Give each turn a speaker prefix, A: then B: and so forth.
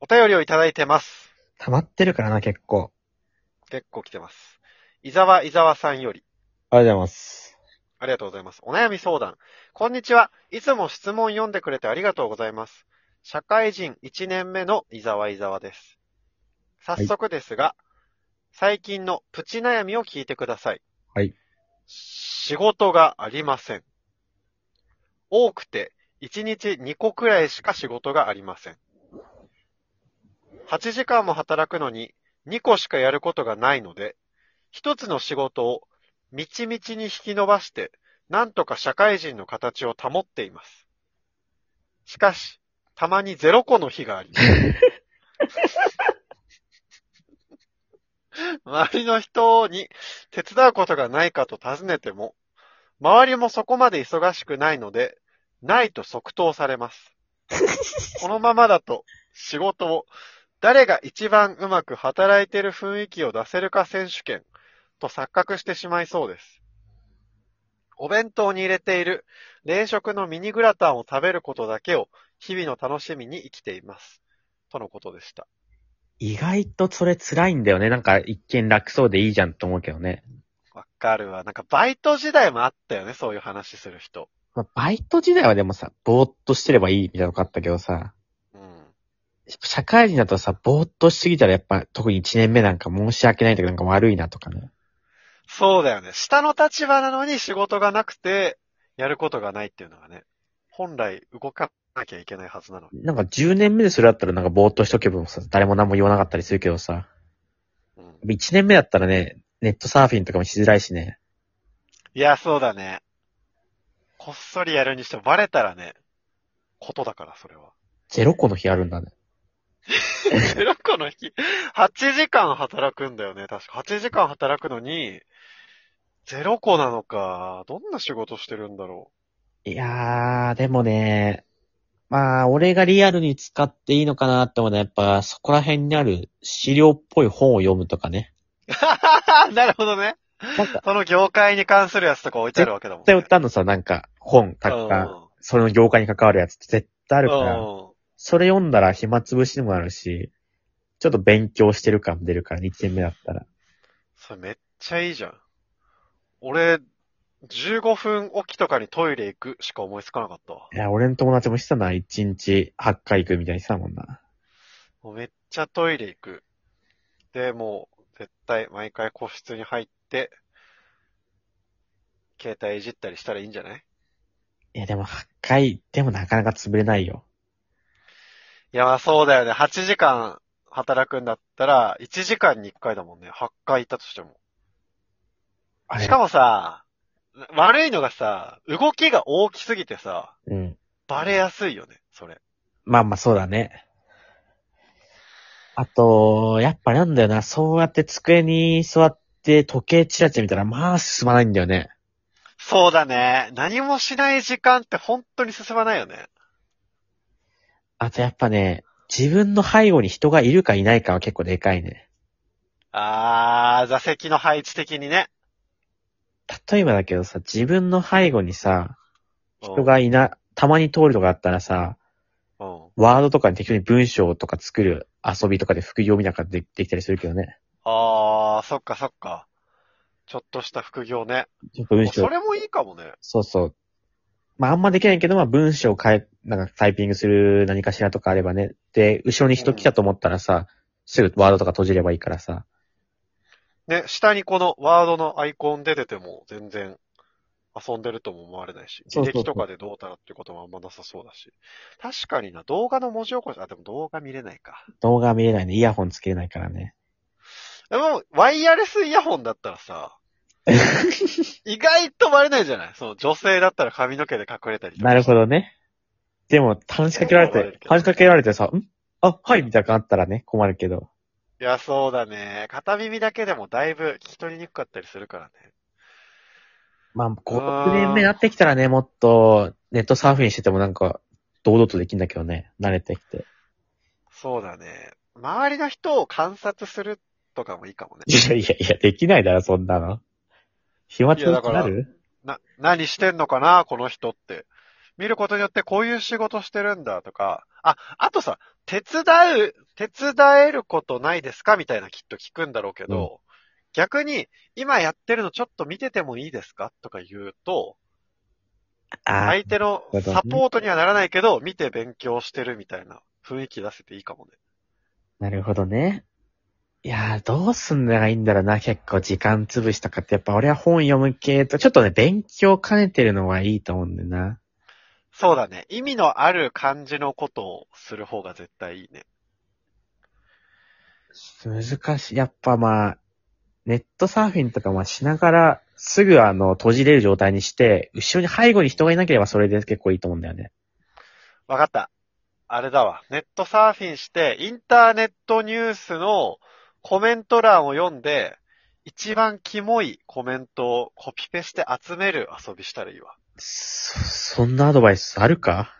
A: お便りをいただいてます。
B: 溜まってるからな、結構。
A: 結構来てます。伊沢伊沢さんより。
B: ありがとうございます。
A: ありがとうございます。お悩み相談。こんにちは。いつも質問読んでくれてありがとうございます。社会人1年目の伊沢伊沢です。早速ですが、最近のプチ悩みを聞いてください。
B: はい。
A: 仕事がありません。多くて1日2個くらいしか仕事がありません。8時間も働くのに2個しかやることがないので、一つの仕事をみちみちに引き伸ばして、なんとか社会人の形を保っています。しかし、たまにゼロ個の日があります。周りの人に手伝うことがないかと尋ねても、周りもそこまで忙しくないので、ないと即答されます。このままだと仕事を誰が一番うまく働いている雰囲気を出せるか選手権と錯覚してしまいそうです。お弁当に入れている冷食のミニグラタンを食べることだけを日々の楽しみに生きています。とのことでした。
B: 意外とそれ辛いんだよね。なんか一見楽そうでいいじゃんと思うけどね。
A: わかるわ。なんかバイト時代もあったよね、そういう話する人。
B: まあ、バイト時代はでもさ、ぼーっとしてればいいみたいなのがあったけどさ、
A: うん。
B: 社会人だとさ、ぼーっとしすぎたらやっぱ特に1年目なんか申し訳ないとかなんか悪いなとかね。
A: そうだよね。下の立場なのに仕事がなくて、やることがないっていうのがね、本来動かなきゃいけないはずなのに。
B: なんか10年目でそれだったらなんかぼーっとしとけばさ、誰も何も言わなかったりするけどさ、
A: うん。
B: 1年目だったらね、ネットサーフィンとかもしづらいしね。
A: いや、そうだね。こっそりやるにしてもバレたらね、ことだから、それは。
B: ゼロ個の日あるんだね。
A: ゼロ個の日、8時間働くんだよね。確か。8時間働くのに、ゼロ個なのか。どんな仕事してるんだろ
B: いやー、でもね、まあ、俺がリアルに使っていいのかなって思うのは、やっぱそこら辺にある資料っぽい本を読むとかね。
A: う。なるほどね。
B: なんか、
A: その業界に関するやつとか置いてあるわけだもん、
B: 絶対売ったのさ、なんか、本、たくさん、その業界に関わるやつって絶対あるから、
A: うん
B: それ読んだら暇つぶしにもなるし、ちょっと勉強してる感出るから、1年目だったら。
A: それめっちゃいいじゃん。俺、15分おきとかにトイレ行くしか思いつかなかったわ。
B: いや、俺の友達もしてたな、1日8回行くみたいにしてたもんな。
A: もうめっちゃトイレ行く。で、もう、絶対毎回個室に入って、携帯いじったりしたらいいんじゃない？
B: いや、でも8回でもなかなか潰れないよ。
A: いや、まあそうだよね。8時間働くんだったら、1時間に1回だもんね。8回行ったとしても。
B: あれ？
A: しかもさ、悪いのがさ、動きが大きすぎてさ、
B: うん。
A: バレやすいよね、それ。
B: まあまあそうだね。あと、やっぱなんだよな、そうやって机に座って時計チラチラ見たらまあ進まないんだよね。
A: そうだね。何もしない時間って本当に進まないよね。
B: あとやっぱね、自分の背後に人がいるかいないかは結構でかいね。
A: あー、座席の配置的にね。
B: 例えばだけどさ、自分の背後にさ、
A: うん
B: 人がいな、たまに通るとかあったらさ、
A: うん。
B: ワードとかに適当に文章とか作る遊びとかで副業みたいなのがでできたりするけどね。
A: あー、そっかそっか。ちょっとした副業ね。
B: ちょっと文章、
A: それもいいかもね。
B: そうそう。まああんまできないけど、まあ文章を変え、なんかタイピングする何かしらとかあればね。で、後ろに人来たと思ったらさ、すぐワードとか閉じればいいからさ。
A: ね、下にこのワードのアイコン出てても全然遊んでるとも思われないし、
B: そうそうそう
A: 履歴とかでどうたらってこともあんまなさそうだし。確かにな、動画の文字起こし、あ、でも動画見れないか。
B: 動画見れないね。イヤホンつけれないからね。
A: でも、ワイヤレスイヤホンだったらさ、意外とバレないじゃない？その女性だったら髪の毛で隠れたりとか。
B: なるほどね。でも、話しかけられて、話しかけられてさ、ん？あ、はいみたいなのあったらね、困るけど。
A: いや、そうだね。片耳だけでもだいぶ聞き取りにくかったりするからね。
B: まあ、5、6年目になってきたらね、もっと、ネットサーフィンしててもなんか、堂々とできんだけどね、慣れてきて。
A: そうだね。周りの人を観察するとかもいいかもね。
B: いやいやいや、できないだろ、そんなの。暇つぶし
A: いやだから
B: になる
A: な、何してんのかな、この人って。見ることによってこういう仕事してるんだとか、あ、あとさ、手伝う手伝えることないですか？みたいなきっと聞くんだろうけど、逆に、今やってるのちょっと見ててもいいですか？とか言うと、
B: あ
A: 相手のサポートにはならないけど、見て勉強してるみたいな雰囲気出せていいかもね。
B: なるほどね。いやー、どうすんのがいいんだろうな、結構時間潰しとかって、やっぱ俺は本読む系と、ちょっとね、勉強兼ねてるのはいいと思うんだよな。
A: そうだね。意味のある感じのことをする方が絶対いいね。
B: 難しい。やっぱまあ、ネットサーフィンとかまあしながら、すぐあの、閉じれる状態にして、後ろに背後に人がいなければそれで結構いいと思うんだよね。
A: わかった。あれだわ。ネットサーフィンして、インターネットニュースのコメント欄を読んで、一番キモいコメントをコピペして集める遊びしたらいいわ。
B: そ、そんなアドバイスあるか？